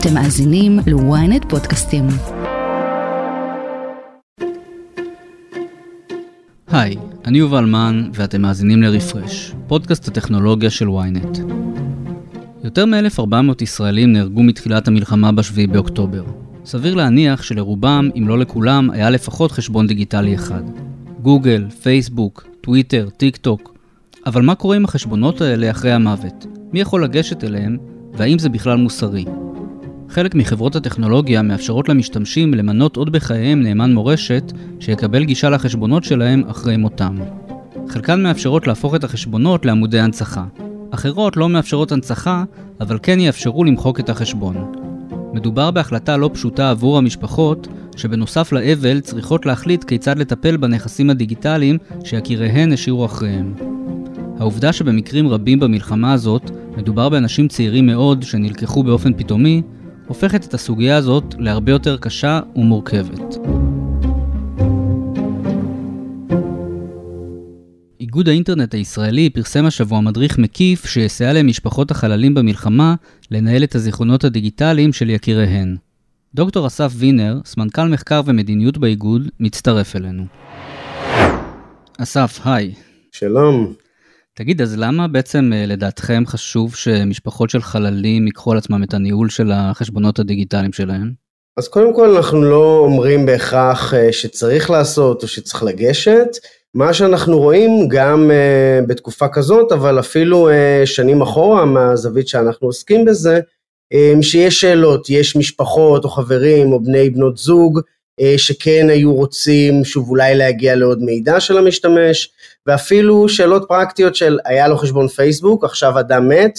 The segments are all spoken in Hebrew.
אתם מאזינים ל-ynet פודקאסטים. היי, אני יובל מן ואתם מאזינים לרפרש, פודקאסט הטכנולוגיה של ynet. יותר מ-1400 ישראלים נהרגו מתחילת המלחמה ב-7 באוקטובר. סביר להניח שלרובם, אם לא לכולם, היה לפחות חשבון דיגיטלי אחד. גוגל, פייסבוק, טוויטר, טיק טוק. אבל מה קורה עם החשבונות האלה אחרי המוות? מי יכול לגשת אליהם, והאם זה בכלל מוסרי? חלק מחברות הטכנולוגיה מאפשרות למשתמשים למנות עוד בחייהם נאמן מורשת שיקבל גישה לחשבונות שלהם אחרי מותם. חלקן מאפשרות להפוך את החשבונות לעמודי הנצחה. אחרות לא מאפשרות הנצחה, אבל כן יאפשרו למחוק את החשבון. מדובר בהחלטה לא פשוטה עבור המשפחות, שבנוסף לאבל צריכות להחליט כיצד לטפל בנכסים הדיגיטליים שיקיריהן השאירו אחריהם. העובדה שבמקרים רבים במלחמה הזאת מדובר באנשים צעירים מאוד שנלקחו באופן פתאומי, הופכת את הסוגיה הזאת להרבה יותר קשה ומורכבת. איגוד האינטרנט הישראלי פרסם השבוע מדריך מקיף שיסייע למשפחות החללים במלחמה לנהל את הזיכרונות הדיגיטליים של יקיריהן. דוקטור אסף וינר, סמנכ"ל מחקר ומדיניות באיגוד, מצטרף אלינו. אסף, היי. שלום. תגיד, אז למה בעצם אה, לדעתכם חשוב שמשפחות של חללים ייקחו על עצמם את הניהול של החשבונות הדיגיטליים שלהם? אז קודם כל אנחנו לא אומרים בהכרח אה, שצריך לעשות או שצריך לגשת. מה שאנחנו רואים גם uh, בתקופה כזאת, אבל אפילו uh, שנים אחורה מהזווית שאנחנו עוסקים בזה, um, שיש שאלות, יש משפחות או חברים או בני בנות זוג שכן היו רוצים שוב אולי להגיע לעוד מידע של המשתמש, ואפילו שאלות פרקטיות של היה לו חשבון פייסבוק, עכשיו אדם מת,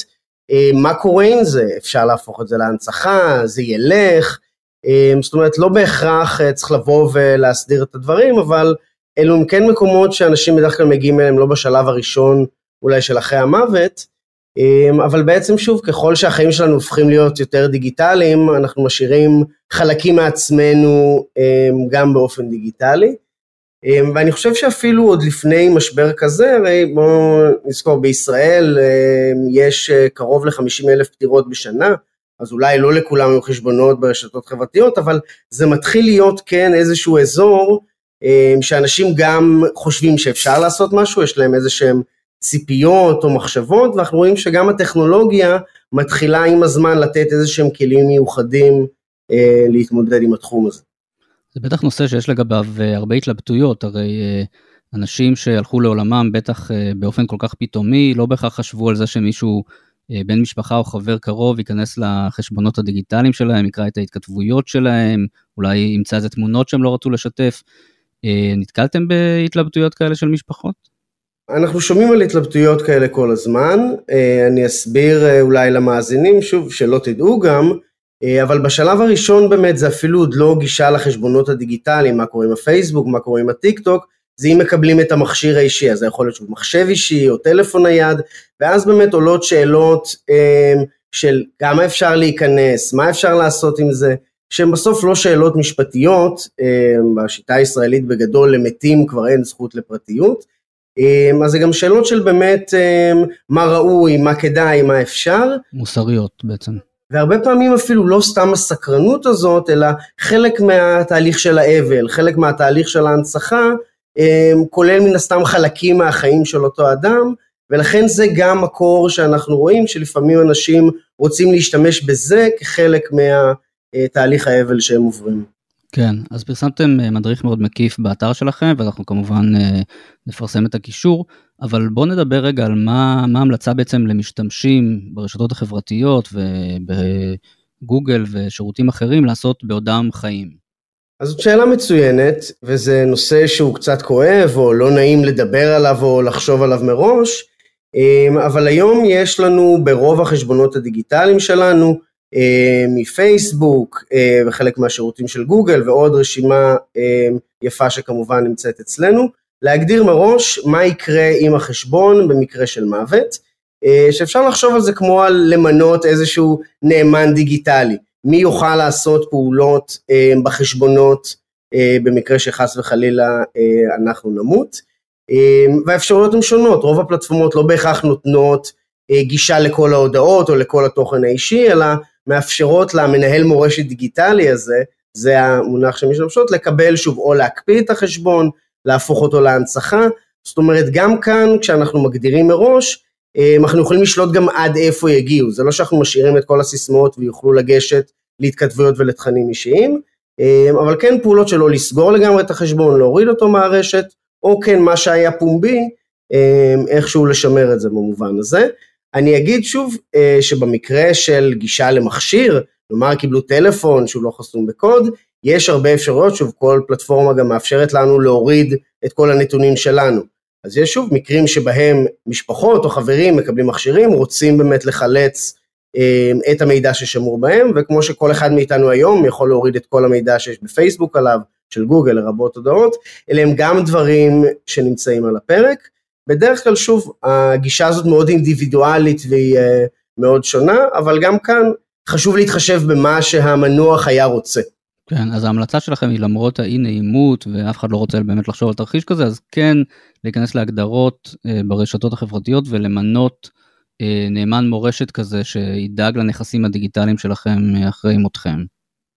uh, מה קורה עם זה? אפשר להפוך את זה להנצחה, זה ילך, uh, זאת אומרת לא בהכרח צריך לבוא ולהסדיר את הדברים, אבל אלו הם כן מקומות שאנשים בדרך כלל מגיעים אליהם לא בשלב הראשון אולי של אחרי המוות, אבל בעצם שוב, ככל שהחיים שלנו הופכים להיות יותר דיגיטליים, אנחנו משאירים חלקים מעצמנו אמ, גם באופן דיגיטלי. אמ, ואני חושב שאפילו עוד לפני משבר כזה, הרי בואו נזכור, בישראל יש אה, קרוב ל-50 אלף פטירות בשנה, אז אולי לא לכולם היו חשבונות ברשתות חברתיות, אבל זה מתחיל להיות כן איזשהו אזור אמ, שאנשים גם חושבים שאפשר לעשות משהו, יש להם איזה שהם ציפיות או מחשבות, ואנחנו רואים שגם הטכנולוגיה מתחילה עם הזמן לתת איזה שהם כלים מיוחדים אה, להתמודד עם התחום הזה. זה בטח נושא שיש לגביו אה, הרבה התלבטויות, הרי אה, אנשים שהלכו לעולמם בטח אה, באופן כל כך פתאומי, לא בהכרח חשבו על זה שמישהו בן משפחה או חבר קרוב ייכנס לחשבונות הדיגיטליים שלהם, יקרא את ההתכתבויות שלהם, אולי ימצא איזה תמונות שהם לא רצו לשתף. אה, נתקלתם בהתלבטויות כאלה של משפחות? אנחנו שומעים על התלבטויות כאלה כל הזמן, אה, אני אסביר אה, אולי למאזינים, שוב, שלא תדעו גם, אבל בשלב הראשון באמת זה אפילו עוד לא גישה לחשבונות הדיגיטליים, מה קורה עם הפייסבוק, מה קורה עם הטיק טוק, זה אם מקבלים את המכשיר האישי, אז זה יכול להיות שוב מחשב אישי או טלפון נייד, ואז באמת עולות שאלות של כמה אפשר להיכנס, מה אפשר לעשות עם זה, שהן בסוף לא שאלות משפטיות, אה, בשיטה הישראלית בגדול למתים כבר אין זכות לפרטיות, אה, אז זה גם שאלות של באמת אה, מה ראוי, מה כדאי, מה אפשר. מוסריות בעצם. והרבה פעמים אפילו לא סתם הסקרנות הזאת, אלא חלק מהתהליך של האבל, חלק מהתהליך של ההנצחה, כולל מן הסתם חלקים מהחיים של אותו אדם, ולכן זה גם מקור שאנחנו רואים שלפעמים אנשים רוצים להשתמש בזה כחלק מה... אה, האבל שהם עוברים. כן, אז פרסמתם אה, מדריך מאוד מקיף באתר שלכם, ואנחנו כמובן אה, נפרסם את הקישור, אבל בואו נדבר רגע על מה, ההמלצה בעצם למשתמשים ברשתות החברתיות ובגוגל ושירותים אחרים לעשות בעודם חיים. אז זאת שאלה מצוינת, וזה נושא שהוא קצת כואב, או לא נעים לדבר עליו או לחשוב עליו מראש, אבל היום יש לנו ברוב החשבונות הדיגיטליים שלנו, אה, מפייסבוק אה, וחלק מהשירותים של גוגל ועוד רשימה אה, יפה שכמובן נמצאת אצלנו, להגדיר מראש מה יקרה עם החשבון במקרה של מוות, שאפשר לחשוב על זה כמו על למנות איזשהו נאמן דיגיטלי, מי יוכל לעשות פעולות בחשבונות במקרה שחס וחלילה אנחנו נמות, והאפשרויות הן שונות, רוב הפלטפורמות לא בהכרח נותנות גישה לכל ההודעות או לכל התוכן האישי, אלא מאפשרות למנהל מורשת דיגיטלי הזה, זה המונח שמשתמשות, לקבל שוב או להקפיא את החשבון, להפוך אותו להנצחה, זאת אומרת גם כאן כשאנחנו מגדירים מראש, אה, אנחנו יכולים לשלוט גם עד איפה יגיעו, זה לא שאנחנו משאירים את כל הסיסמאות ויוכלו לגשת להתכתבויות ולתכנים אישיים, אה, אבל כן פעולות שלא לסגור לגמרי את החשבון, להוריד אותו מהרשת, או כן מה שהיה פומבי, אה, איכשהו לשמר את זה במובן הזה. אני אגיד שוב שבמקרה של גישה למכשיר, כלומר קיבלו טלפון שהוא לא חסום בקוד, יש הרבה אפשרויות, שוב כל פלטפורמה גם מאפשרת לנו להוריד את כל הנתונים שלנו. אז יש שוב מקרים שבהם משפחות או חברים מקבלים מכשירים, רוצים באמת לחלץ אה, את המידע ששמור בהם, וכמו שכל אחד מאיתנו היום יכול להוריד את כל המידע שיש בפייסבוק עליו, של גוגל לרבות הודעות, אלה הם גם דברים שנמצאים על הפרק. בדרך כלל שוב, הגישה הזאת מאוד אינדיבידואלית והיא אה, מאוד שונה, אבל גם כאן חשוב להתחשב במה שהמנוח היה רוצה. כן, אז ההמלצה שלכם היא למרות האי נעימות ואף אחד לא רוצה באמת לחשוב על תרחיש כזה, אז כן להיכנס להגדרות אה, ברשתות החברתיות ולמנות אה, נאמן מורשת כזה שידאג לנכסים הדיגיטליים שלכם אחרי מותכם.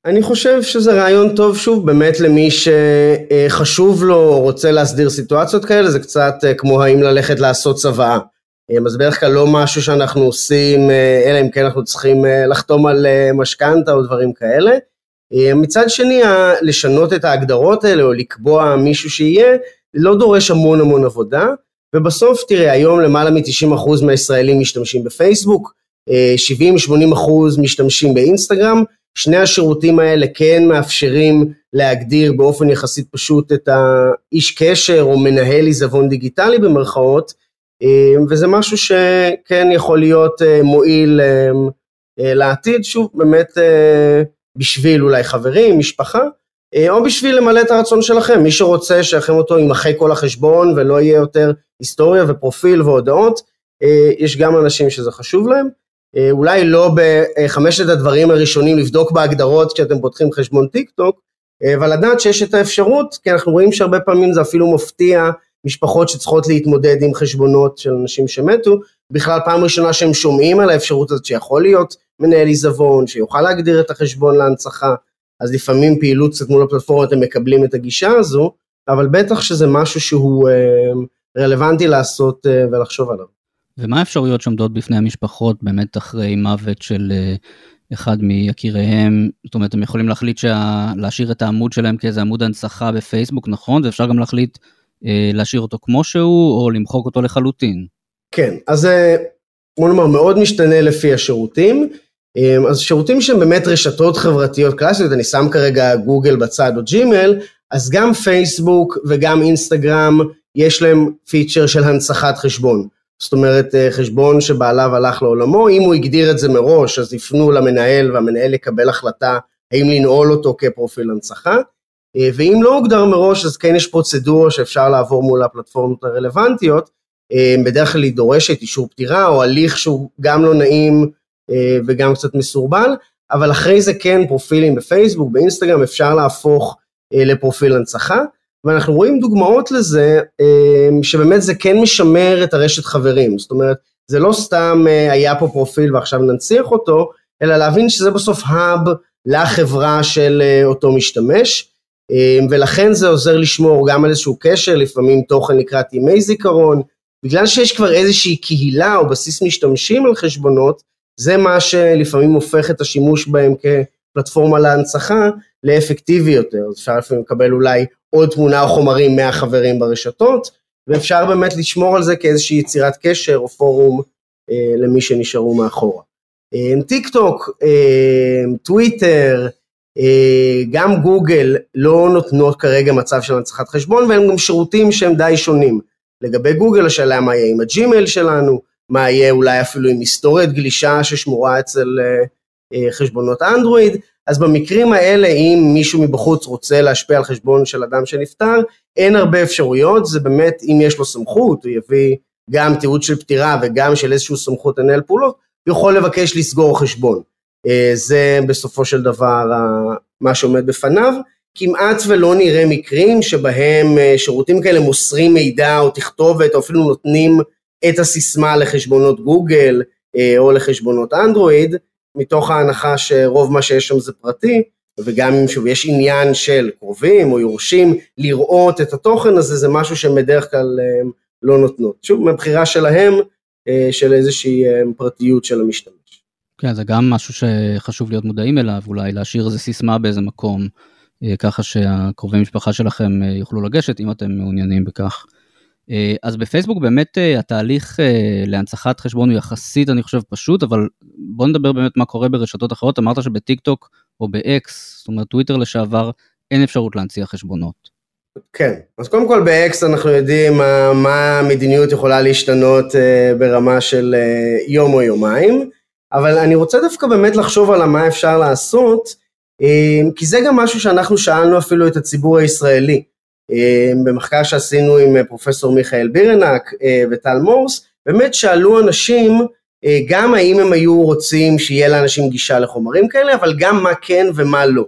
אני חושב שזה רעיון טוב שוב באמת למי שחשוב לו או רוצה להסדיר סיטואציות כאלה זה קצת אה, כמו האם ללכת לעשות צוואה. אה, אז בדרך כלל לא משהו שאנחנו עושים אה, אלא אם כן אנחנו צריכים לחתום על משכנתה או דברים כאלה. מצד שני לשנות את ההגדרות האלה או לקבוע מישהו שיהיה לא דורש המון המון עבודה ובסוף תראה היום למעלה מ-90% מהישראלים משתמשים בפייסבוק 70-80% משתמשים באינסטגרם שני השירותים האלה כן מאפשרים להגדיר באופן יחסית פשוט את האיש קשר או מנהל עיזבון דיגיטלי במרכאות, אה, וזה משהו שכן יכול להיות אה, מועיל אה, לעתיד, שוב באמת בשביל אולי חברים, משפחה, או בשביל למלא את הרצון שלכם, מי שרוצה שאכם אותו יימחק כל החשבון ולא יהיה יותר היסטוריה ופרופיל והודעות, יש גם אנשים שזה חשוב להם. אה, אולי לא בחמשת הדברים הראשונים לבדוק בהגדרות כשאתם פותחים חשבון טיק טוק, אה, אבל לדעת שיש את האפשרות, כי אנחנו רואים שהרבה פעמים זה אפילו מפתיע משפחות שצריכות להתמודד עם חשבונות של אנשים שמתו, בכלל פעם ראשונה שהם שומעים על האפשרות הזאת שיכול להיות מנהל עיזבון, שיוכל להגדיר את החשבון להנצחה, אז לפעמים פעילות קצת מול הפלטפורמות הם מקבלים את הגישה הזו, אבל בטח שזה משהו שהוא אה, רלוונטי לעשות ולחשוב עליו. ומה האפשרויות שעומדות בפני המשפחות באמת אחרי מוות של אה, אחד מיקיריהם? זאת אומרת, הם יכולים להחליט שה... להשאיר את העמוד שלהם כאיזה עמוד הנצחה בפייסבוק, נכון? ואפשר גם להחליט אה, להשאיר אותו כמו שהוא, או למחוק אותו לחלוטין. כן, אז אה, בוא נאמר, מאוד משתנה לפי השירותים. אה, אז שירותים שהם באמת רשתות חברתיות קלאסיות, אני שם כרגע גוגל בצד או ג'ימל, אז גם פייסבוק וגם אינסטגרם, יש להם פיצ'ר של הנצחת חשבון. זאת אומרת, אה, חשבון שבעליו הלך לעולמו, אם הוא הגדיר את זה מראש, אז יפנו למנהל והמנהל יקבל החלטה האם לנעול אותו כפרופיל הנצחה, אה, ואם לא הוגדר מראש, אז כן יש פרוצדורה שאפשר לעבור מול הפלטפורמות הרלוונטיות, אה, בדרך כלל היא דורשת אישור פטירה או הליך שהוא גם לא נעים וגם קצת מסורבל, אבל אחרי זה כן פרופילים בפייסבוק, באינסטגרם, אפשר להפוך לפרופיל הנצחה. ואנחנו רואים דוגמאות לזה, אמ, שבאמת זה כן משמר את הרשת חברים, זאת אומרת, זה לא סתם אה, היה פה פרופיל ועכשיו ננציח אותו, אלא להבין שזה בסוף האב לחברה של אה, אותו משתמש, אמ, ולכן זה עוזר לשמור גם על איזשהו קשר, לפעמים תוכן לקראת ימי זיכרון, בגלל שיש כבר איזושהי קהילה או בסיס משתמשים על חשבונות, זה מה שלפעמים הופך את השימוש בהם כפלטפורמה להנצחה לאפקטיבי יותר, אפשר לפעמים לקבל אולי עוד תמונה או חומרים מהחברים ברשתות, ואפשר באמת לשמור על זה כאיזושהי יצירת קשר או פורום אה, למי שנשארו מאחורה. אה, טיק טוק, אה, טוויטר, אה, גם גוגל לא נותנות כרגע מצב של הנצחת חשבון, והם גם שירותים שהם די שונים. לגבי גוגל השאלה מה יהיה עם הג'ימייל שלנו, מה יהיה אולי אפילו עם היסטוריית גלישה ששמורה אצל אה, אה, חשבונות אנדרואיד, אז במקרים האלה, אם מישהו מבחוץ רוצה להשפיע על חשבון של אדם שנפטר, אין הרבה אפשרויות, זה באמת, אם יש לו סמכות, הוא יביא גם תיעוד של פטירה וגם של איזושהי סמכות לנהל פעולות, הוא יכול לבקש לסגור חשבון. אה, זה בסופו של דבר מה שעומד בפניו. כמעט ולא נראה מקרים שבהם אה, שירותים כאלה מוסרים מידע או תכתובת, או אפילו נותנים את הסיסמה לחשבונות גוגל אה, או לחשבונות אנדרואיד. מתוך ההנחה שרוב מה שיש שם זה פרטי, וגם אם שוב יש עניין של קרובים או יורשים לראות את התוכן הזה, זה משהו שהם בדרך כלל לא נותנות. שוב, מבחירה שלהם, של איזושהי פרטיות של המשתמש. כן, זה גם משהו שחשוב להיות מודעים אליו, אולי להשאיר איזה סיסמה באיזה מקום, אה, ככה שהקרובי משפחה שלכם אה, יוכלו לגשת אם אתם מעוניינים בכך. אה, אז בפייסבוק באמת התהליך להנצחת חשבון הוא יחסית אני חושב פשוט, אבל בוא נדבר באמת מה קורה ברשתות אחרות, אמרת שבטיק טוק או באקס, זאת אומרת טוויטר לשעבר, אין אפשרות להנציח חשבונות. כן, אז קודם כל ב-X אנחנו יודעים מה, המדיניות יכולה להשתנות ברמה של יום או יומיים. אבל אני רוצה דווקא באמת לחשוב על מה אפשר לעשות, אה, כי זה גם משהו שאנחנו שאלנו אפילו את הציבור הישראלי. אה, במחקר שעשינו עם פרופסור מיכאל בירנק אה, וטל מורס, באמת שאלו אנשים גם האם הם היו רוצים שיהיה לאנשים גישה לחומרים כאלה, אבל גם מה כן ומה לא.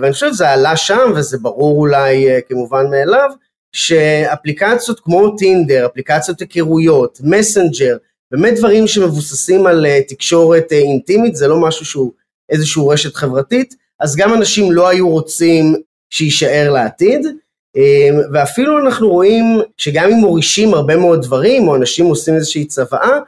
ואני חושב שזה עלה שם, וזה ברור אולי כמובן מאליו, שאפליקציות כמו טינדר, אפליקציות היכרויות, מסנג'ר, באמת דברים שמבוססים על אה, תקשורת אה, אינטימית, זה לא משהו שהוא איזושהי רשת חברתית, אז גם אנשים לא היו רוצים שיישאר לעתיד, אה, ואפילו אנחנו רואים שגם אם מורישים הרבה מאוד דברים, או אנשים עושים איזושהי צוואה,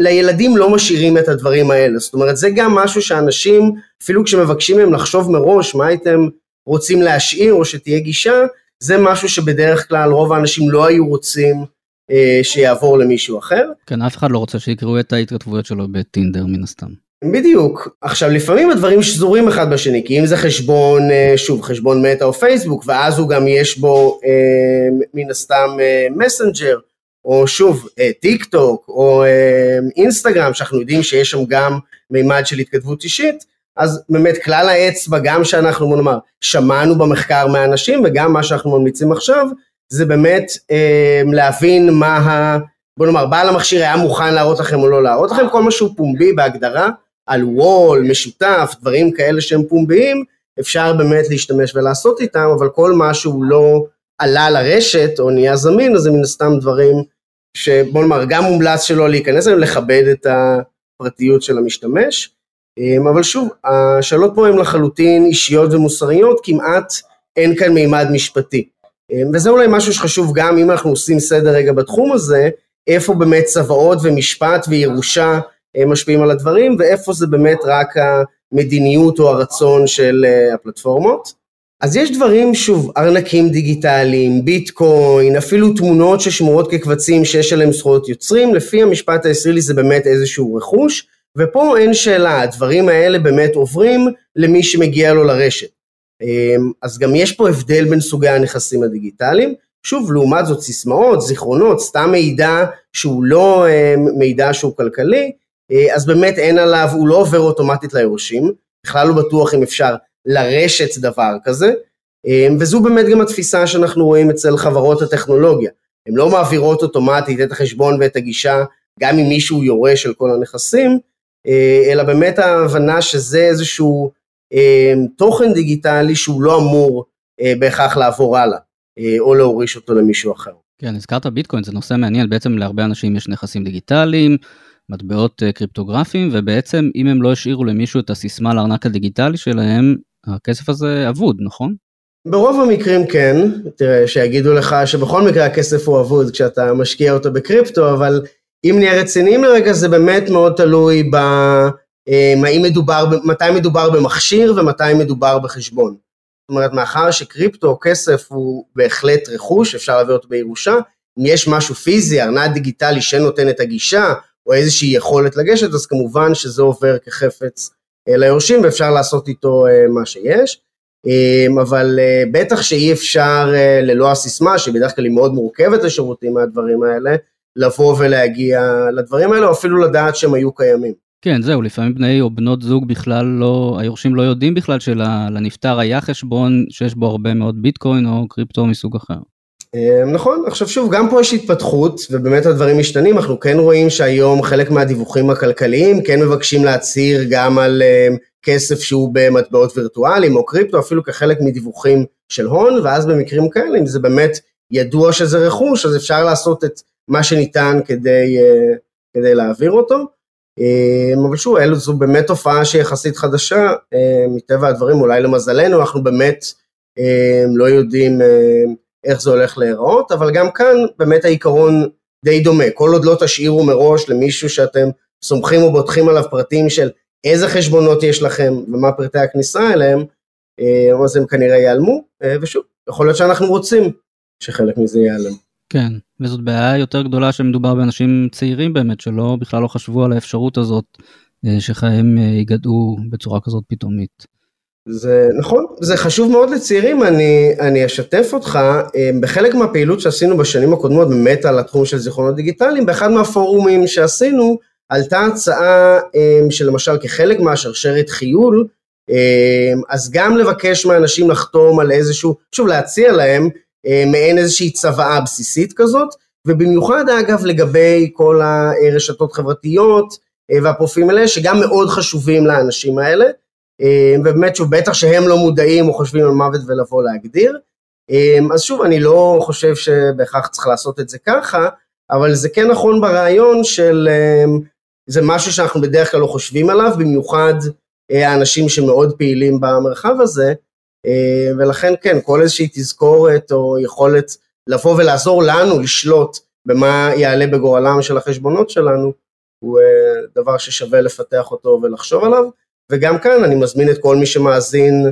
לילדים לא משאירים את הדברים האלה. זאת אומרת, זה גם משהו שאנשים, אפילו כשמבקשים מהם לחשוב מראש מה הייתם רוצים להשאיר או שתהיה גישה, זה משהו שבדרך כלל רוב האנשים לא היו רוצים אה, שיעבור למישהו אחר. כן, אף אחד לא רוצה שיקראו את ההתכתבויות שלו בטינדר מן הסתם. בדיוק. עכשיו, לפעמים הדברים שזורים אחד בשני, כי אם זה חשבון, אה, שוב, חשבון מטא או פייסבוק, ואז הוא גם יש בו אה, מן הסתם אה, מסנג'ר, או שוב, אה, טיק טוק, או אה, אינסטגרם, שאנחנו יודעים שיש שם גם מימד של התכתבות אישית, אז באמת כלל האצבע, גם שאנחנו, בוא נאמר, שמענו במחקר מהאנשים, וגם מה שאנחנו ממליצים עכשיו, זה באמת אה, להבין מה ה... בוא נאמר, בעל המכשיר היה מוכן להראות לכם או לא להראות לכם, כל מה שהוא פומבי בהגדרה, על וול, משותף, דברים כאלה שהם פומביים, אפשר באמת להשתמש ולעשות איתם, אבל כל מה שהוא לא עלה לרשת או נהיה זמין, אז זה מן הסתם דברים שבוא נאמר, גם מומלץ שלא להיכנס אליהם, לכבד את הפרטיות של המשתמש. אה, אבל שוב, השאלות פה הן לחלוטין אישיות ומוסריות, כמעט אין כאן מימד משפטי. אמ, וזה אולי משהו שחשוב גם אם אנחנו עושים סדר רגע בתחום הזה, איפה באמת צוואות ומשפט וירושה משפיעים על הדברים, ואיפה זה באמת רק המדיניות או הרצון של אה, הפלטפורמות. אז יש דברים, שוב, ארנקים דיגיטליים, ביטקוין, אפילו תמונות ששמורות כקבצים שיש עליהם זכויות יוצרים, לפי המשפט הישראלי זה באמת איזשהו רכוש, ופה אין שאלה, הדברים האלה באמת עוברים למי שמגיע לו לרשת. אמ, אז גם יש פה הבדל בין סוגי הנכסים הדיגיטליים. שוב, לעומת זאת סיסמאות, זיכרונות, סתם מידע שהוא לא אמ, מידע שהוא כלכלי, אה, אז באמת אין עליו, הוא לא עובר אוטומטית ליורשים, בכלל לא בטוח אם אפשר לרשת דבר כזה, אמ, וזו באמת גם התפיסה שאנחנו רואים אצל חברות הטכנולוגיה. הן לא מעבירות אוטומטית את החשבון ואת הגישה, גם אם מישהו יורש על כל הנכסים, אה, אלא באמת ההבנה שזה איזשהו תוכן דיגיטלי שהוא לא אמור אה, בהכרח לעבור הלאה, אה, או להוריש אותו למישהו אחר. כן, הזכרת ביטקוין, זה נושא מעניין, בעצם להרבה אנשים יש נכסים דיגיטליים, מטבעות אה, קריפטוגרפיים, ובעצם אם הם לא השאירו למישהו את הסיסמה לארנק הדיגיטלי שלהם, הכסף הזה אבוד, נכון? ברוב המקרים כן, תראה, שיגידו לך שבכל מקרה הכסף הוא אבוד כשאתה משקיע אותו בקריפטו, אבל אם נהיה רציניים לרגע, זה באמת מאוד תלוי ב... האם מדובר, מתי מדובר במכשיר ומתי מדובר בחשבון. זאת אומרת, מאחר שקריפטו או כסף הוא בהחלט רכוש, אפשר להביא אותו בירושה, אם יש משהו פיזי, ארנק דיגיטלי שנותן את הגישה, או איזושהי יכולת לגשת, אז כמובן שזה עובר כחפץ אה, ליורשים ואפשר לעשות איתו אה, מה שיש. אמ, אבל אה, בטח שאי אפשר ללא הסיסמה, שבדרך כלל היא מאוד מורכבת לשירותים מהדברים האלה, לבוא ולהגיע לדברים האלה, או אפילו לדעת שהם היו קיימים. כן, זהו, לפעמים בני או בנות זוג בכלל לא, היורשים לא יודעים בכלל שלנפטר היה חשבון שיש בו הרבה מאוד ביטקוין או קריפטו מסוג אחר. אמ, נכון, עכשיו שוב, גם פה יש התפתחות, ובאמת הדברים משתנים, אנחנו כן רואים שהיום חלק מהדיווחים הכלכליים כן מבקשים להצהיר גם על אמ, כסף שהוא במטבעות וירטואליים או קריפטו, אפילו כחלק מדיווחים של הון, ואז במקרים כאלה, אם זה באמת ידוע שזה רכוש, אז אפשר לעשות את מה שניתן כדי, אה, כדי להעביר אותו. אבל שוב, אלו זו באמת תופעה שהיא יחסית חדשה, מטבע הדברים, אולי למזלנו, אנחנו באמת לא יודעים איך זה הולך להיראות, אבל גם כאן באמת העיקרון די דומה, כל עוד לא תשאירו מראש למישהו שאתם סומכים או בוטחים עליו פרטים של איזה חשבונות יש לכם ומה פרטי הכניסה אליהם, אה, אז הם כנראה ייעלמו, אה, ושוב, יכול להיות שאנחנו רוצים שחלק מזה ייעלם. כן, וזאת בעיה יותר גדולה שמדובר באנשים צעירים באמת, שלא בכלל לא חשבו על האפשרות הזאת אה, שחייהם ייגדעו בצורה כזאת פתאומית. זה נכון, זה חשוב מאוד לצעירים, אני, אני אשתף אותך, בחלק מהפעילות שעשינו בשנים הקודמות באמת על התחום של זיכרונות דיגיטליים, באחד מהפורומים שעשינו עלתה הצעה שלמשל כחלק מהשרשרת חיול, אז גם לבקש מאנשים לחתום על איזשהו, שוב להציע להם מעין איזושהי צוואה בסיסית כזאת, ובמיוחד אגב לגבי כל הרשתות חברתיות והפרופילים האלה שגם מאוד חשובים לאנשים האלה, ובאמת שוב בטח שהם לא מודעים או חושבים על מוות ולבוא להגדיר, אז שוב אני לא חושב שבהכרח צריך לעשות את זה ככה, אבל זה כן נכון ברעיון של זה משהו שאנחנו בדרך כלל לא חושבים עליו, במיוחד אה, האנשים שמאוד פעילים במרחב הזה, אה, ולכן כן, כל איזושהי תזכורת או יכולת לבוא ולעזור לנו לשלוט במה יעלה בגורלם של החשבונות שלנו, הוא אה, דבר ששווה לפתח אותו ולחשוב עליו, וגם כאן אני מזמין את כל מי שמאזין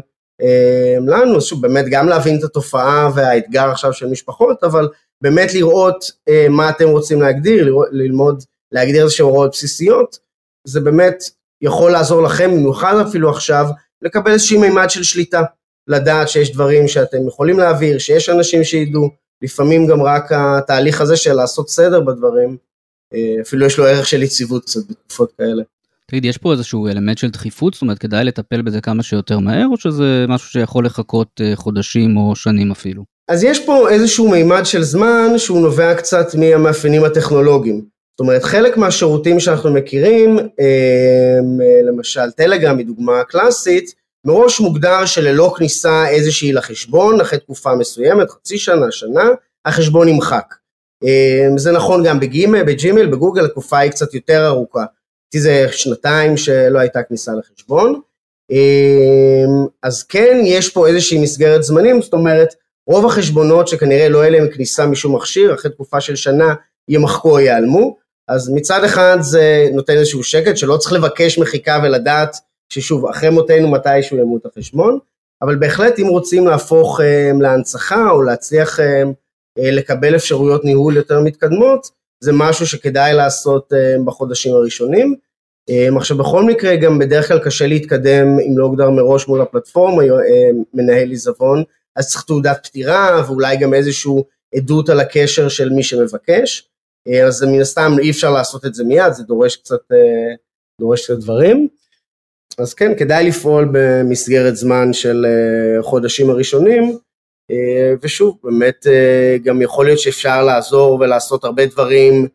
לנו, שוב באמת גם להבין את התופעה והאתגר עכשיו של משפחות, אבל באמת לראות מה אתם רוצים להגדיר, לראות, ללמוד להגדיר איזשהן הוראות בסיסיות, זה באמת יכול לעזור לכם, במיוחד אפילו עכשיו, לקבל איזשהי מימד של שליטה, לדעת שיש דברים שאתם יכולים להעביר, שיש אנשים שידעו, לפעמים גם רק התהליך הזה של לעשות סדר בדברים, אה, אפילו יש לו ערך של יציבות קצת בתקופות כאלה. תגיד, יש פה איזשהו אלמנט של דחיפות? זאת אומרת, כדאי לטפל בזה כמה שיותר מהר, או שזה משהו שיכול לחכות אה, חודשים או שנים אפילו? אז יש פה איזשהו מימד של זמן שהוא נובע קצת מהמאפיינים הטכנולוגיים. זאת אומרת, חלק מהשירותים שאנחנו מכירים, אה, למשל טלגרם היא דוגמה קלאסית, מראש מוגדר שללא כניסה איזושהי לחשבון, אחרי תקופה מסוימת, חצי שנה, שנה, החשבון נמחק. אה, זה נכון גם בגימל, בג'ימל, בגוגל התקופה היא קצת יותר ארוכה. כי זה שנתיים שלא הייתה כניסה לחשבון. אה, אז כן, יש פה איזושהי מסגרת זמנים, זאת אומרת, רוב החשבונות שכנראה לא יהיה להם כניסה משום מכשיר, אחרי תקופה של שנה ימחקו או ייעלמו, אז מצד אחד זה נותן איזשהו שקט שלא צריך לבקש מחיקה ולדעת ששוב אחרי מותנו מתישהו ימות החשבון, אבל בהחלט אם רוצים להפוך um, להנצחה או להצליח um, uh, לקבל אפשרויות ניהול יותר מתקדמות, זה משהו שכדאי לעשות um, בחודשים הראשונים. Um, עכשיו בכל מקרה גם בדרך כלל קשה להתקדם אם לא הוגדר מראש מול הפלטפורמה, um, מנהל עיזבון, אז צריך תעודת פטירה ואולי גם איזשהו עדות על הקשר של מי שמבקש. אה, אז מן הסתם אי אפשר לעשות את זה מיד, זה דורש קצת, אה, דורש קצת דברים. אז כן, כדאי לפעול במסגרת זמן של אה, חודשים הראשונים, ושוב, באמת גם יכול להיות שאפשר לעזור ולעשות הרבה דברים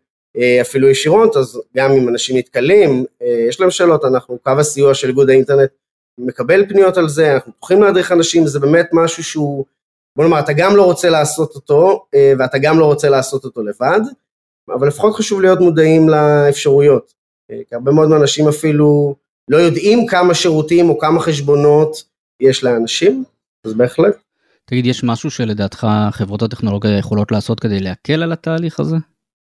אפילו ישירות, אז גם אם אנשים נתקלים, יש להם שאלות, אנחנו, קו הסיוע של איגוד האינטרנט מקבל פניות על זה, אנחנו פתוחים להדריך אנשים, זה באמת משהו שהוא, בוא נאמר, אתה גם לא רוצה לעשות אותו, ואתה גם לא רוצה לעשות אותו לבד, אבל לפחות חשוב להיות מודעים לאפשרויות. אה, כי הרבה מאוד אנשים אפילו לא יודעים כמה שירותים או כמה חשבונות יש לאנשים, אז בהחלט. תגיד, יש משהו שלדעתך חברות הטכנולוגיה יכולות לעשות כדי להקל על התהליך הזה?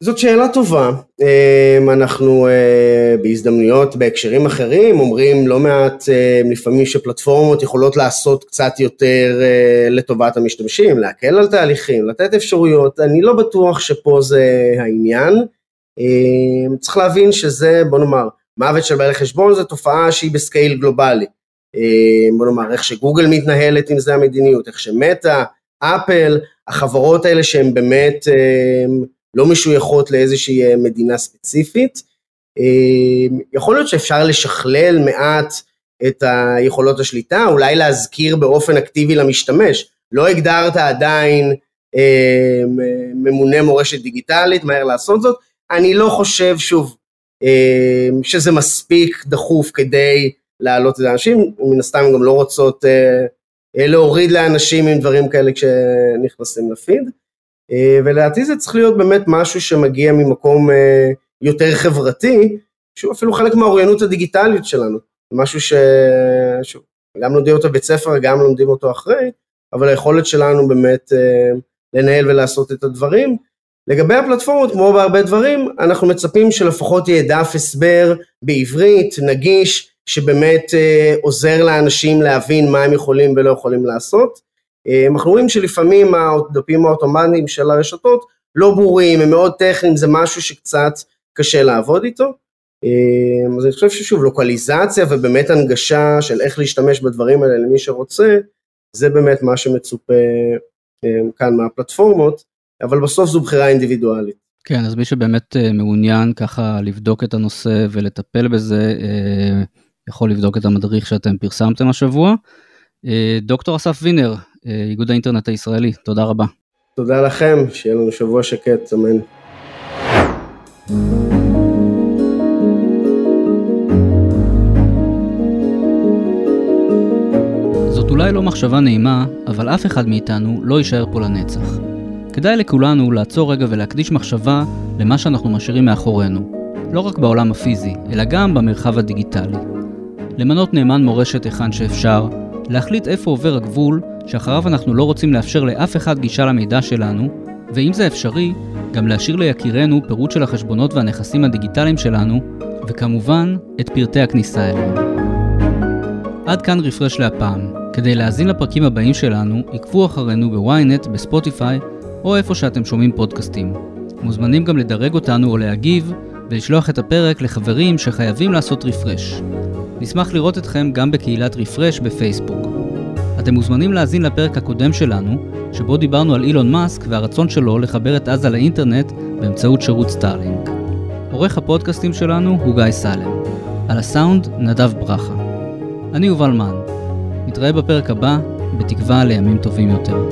זאת שאלה טובה. אמ, אנחנו אה, בהזדמנויות בהקשרים אחרים אומרים לא מעט אה, לפעמים שפלטפורמות יכולות לעשות קצת יותר אה, לטובת המשתמשים, להקל על תהליכים, לתת אפשרויות, אני לא בטוח שפה זה העניין. אמ, צריך להבין שזה, בוא נאמר, מוות של בעלי חשבון זה תופעה שהיא בסקייל גלובלי. אמ, בוא נאמר, איך שגוגל מתנהלת אם זה המדיניות, איך שמטה, אפל, החברות האלה שהן באמת לא משויכות לאיזושהי אה, מדינה ספציפית. אה, יכול להיות שאפשר לשכלל מעט את היכולות השליטה, אולי להזכיר באופן אקטיבי למשתמש. לא הגדרת עדיין אה, ממונה מורשת דיגיטלית, מהר לעשות זאת. אני לא חושב, שוב, שזה מספיק דחוף כדי להעלות את האנשים, מן הסתם גם לא רוצות להוריד לאנשים עם דברים כאלה כשנכנסים לפיד. אה, ולדעתי זה צריך להיות באמת משהו שמגיע ממקום אה, יותר חברתי, שהוא אפילו חלק מהאוריינות הדיגיטלית שלנו, משהו ש... שגם לומדים אותו בבית ספר, גם לומדים אותו אחרי, אבל היכולת שלנו באמת אה, לנהל ולעשות את הדברים. לגבי הפלטפורמות, כמו בהרבה דברים, אנחנו מצפים שלפחות יהיה דף הסבר בעברית, נגיש, שבאמת אה, עוזר לאנשים להבין מה הם יכולים ולא יכולים לעשות. אה, אנחנו רואים שלפעמים הדפים האוטומטיים של הרשתות לא ברורים, הם מאוד טכניים, זה משהו שקצת קשה לעבוד איתו. אה, אז אני חושב ששוב, לוקליזציה ובאמת הנגשה של איך להשתמש בדברים האלה למי שרוצה, זה באמת מה שמצופה אה, כאן מהפלטפורמות, אבל בסוף זו בחירה אינדיבידואלית. כן, אז מי שבאמת אה, מעוניין ככה לבדוק את הנושא ולטפל בזה, יכול לבדוק את המדריך שאתם פרסמתם השבוע. דוקטור אסף וינר, איגוד האינטרנט הישראלי, תודה רבה. תודה לכם, שיהיה לנו שבוע שקט, אמן. אולי לא מחשבה נעימה, אבל אף אחד מאיתנו לא יישאר פה לנצח. כדאי לכולנו לעצור רגע ולהקדיש מחשבה למה שאנחנו משאירים מאחורינו, לא רק בעולם הפיזי, אלא גם במרחב הדיגיטלי. למנות נאמן מורשת היכן שאפשר, להחליט איפה עובר הגבול שאחריו אנחנו לא רוצים לאפשר לאף אחד גישה למידע שלנו, ואם זה אפשרי, גם להשאיר ליקירנו פירוט של החשבונות והנכסים הדיגיטליים שלנו, וכמובן, את פרטי הכניסה אליהם. עד כאן רפרש להפעם. כדי להאזין לפרקים הבאים שלנו, עקבו אחרינו בוויינט, בספוטיפיי, או איפה שאתם שומעים פודקאסטים. מוזמנים גם לדרג אותנו או להגיב, ולשלוח את הפרק לחברים שחייבים לעשות רפרש. נשמח לראות אתכם גם בקהילת רפרש בפייסבוק. אתם מוזמנים להאזין לפרק הקודם שלנו, שבו דיברנו על אילון מאסק והרצון שלו לחבר את עזה לאינטרנט באמצעות שירות סטארלינק. עורך הפודקאסטים שלנו הוא גיא סלם. על הסאונד, נדב ברכה. אני יובל מן. נתראה בפרק הבא, בתקווה לימים טובים יותר.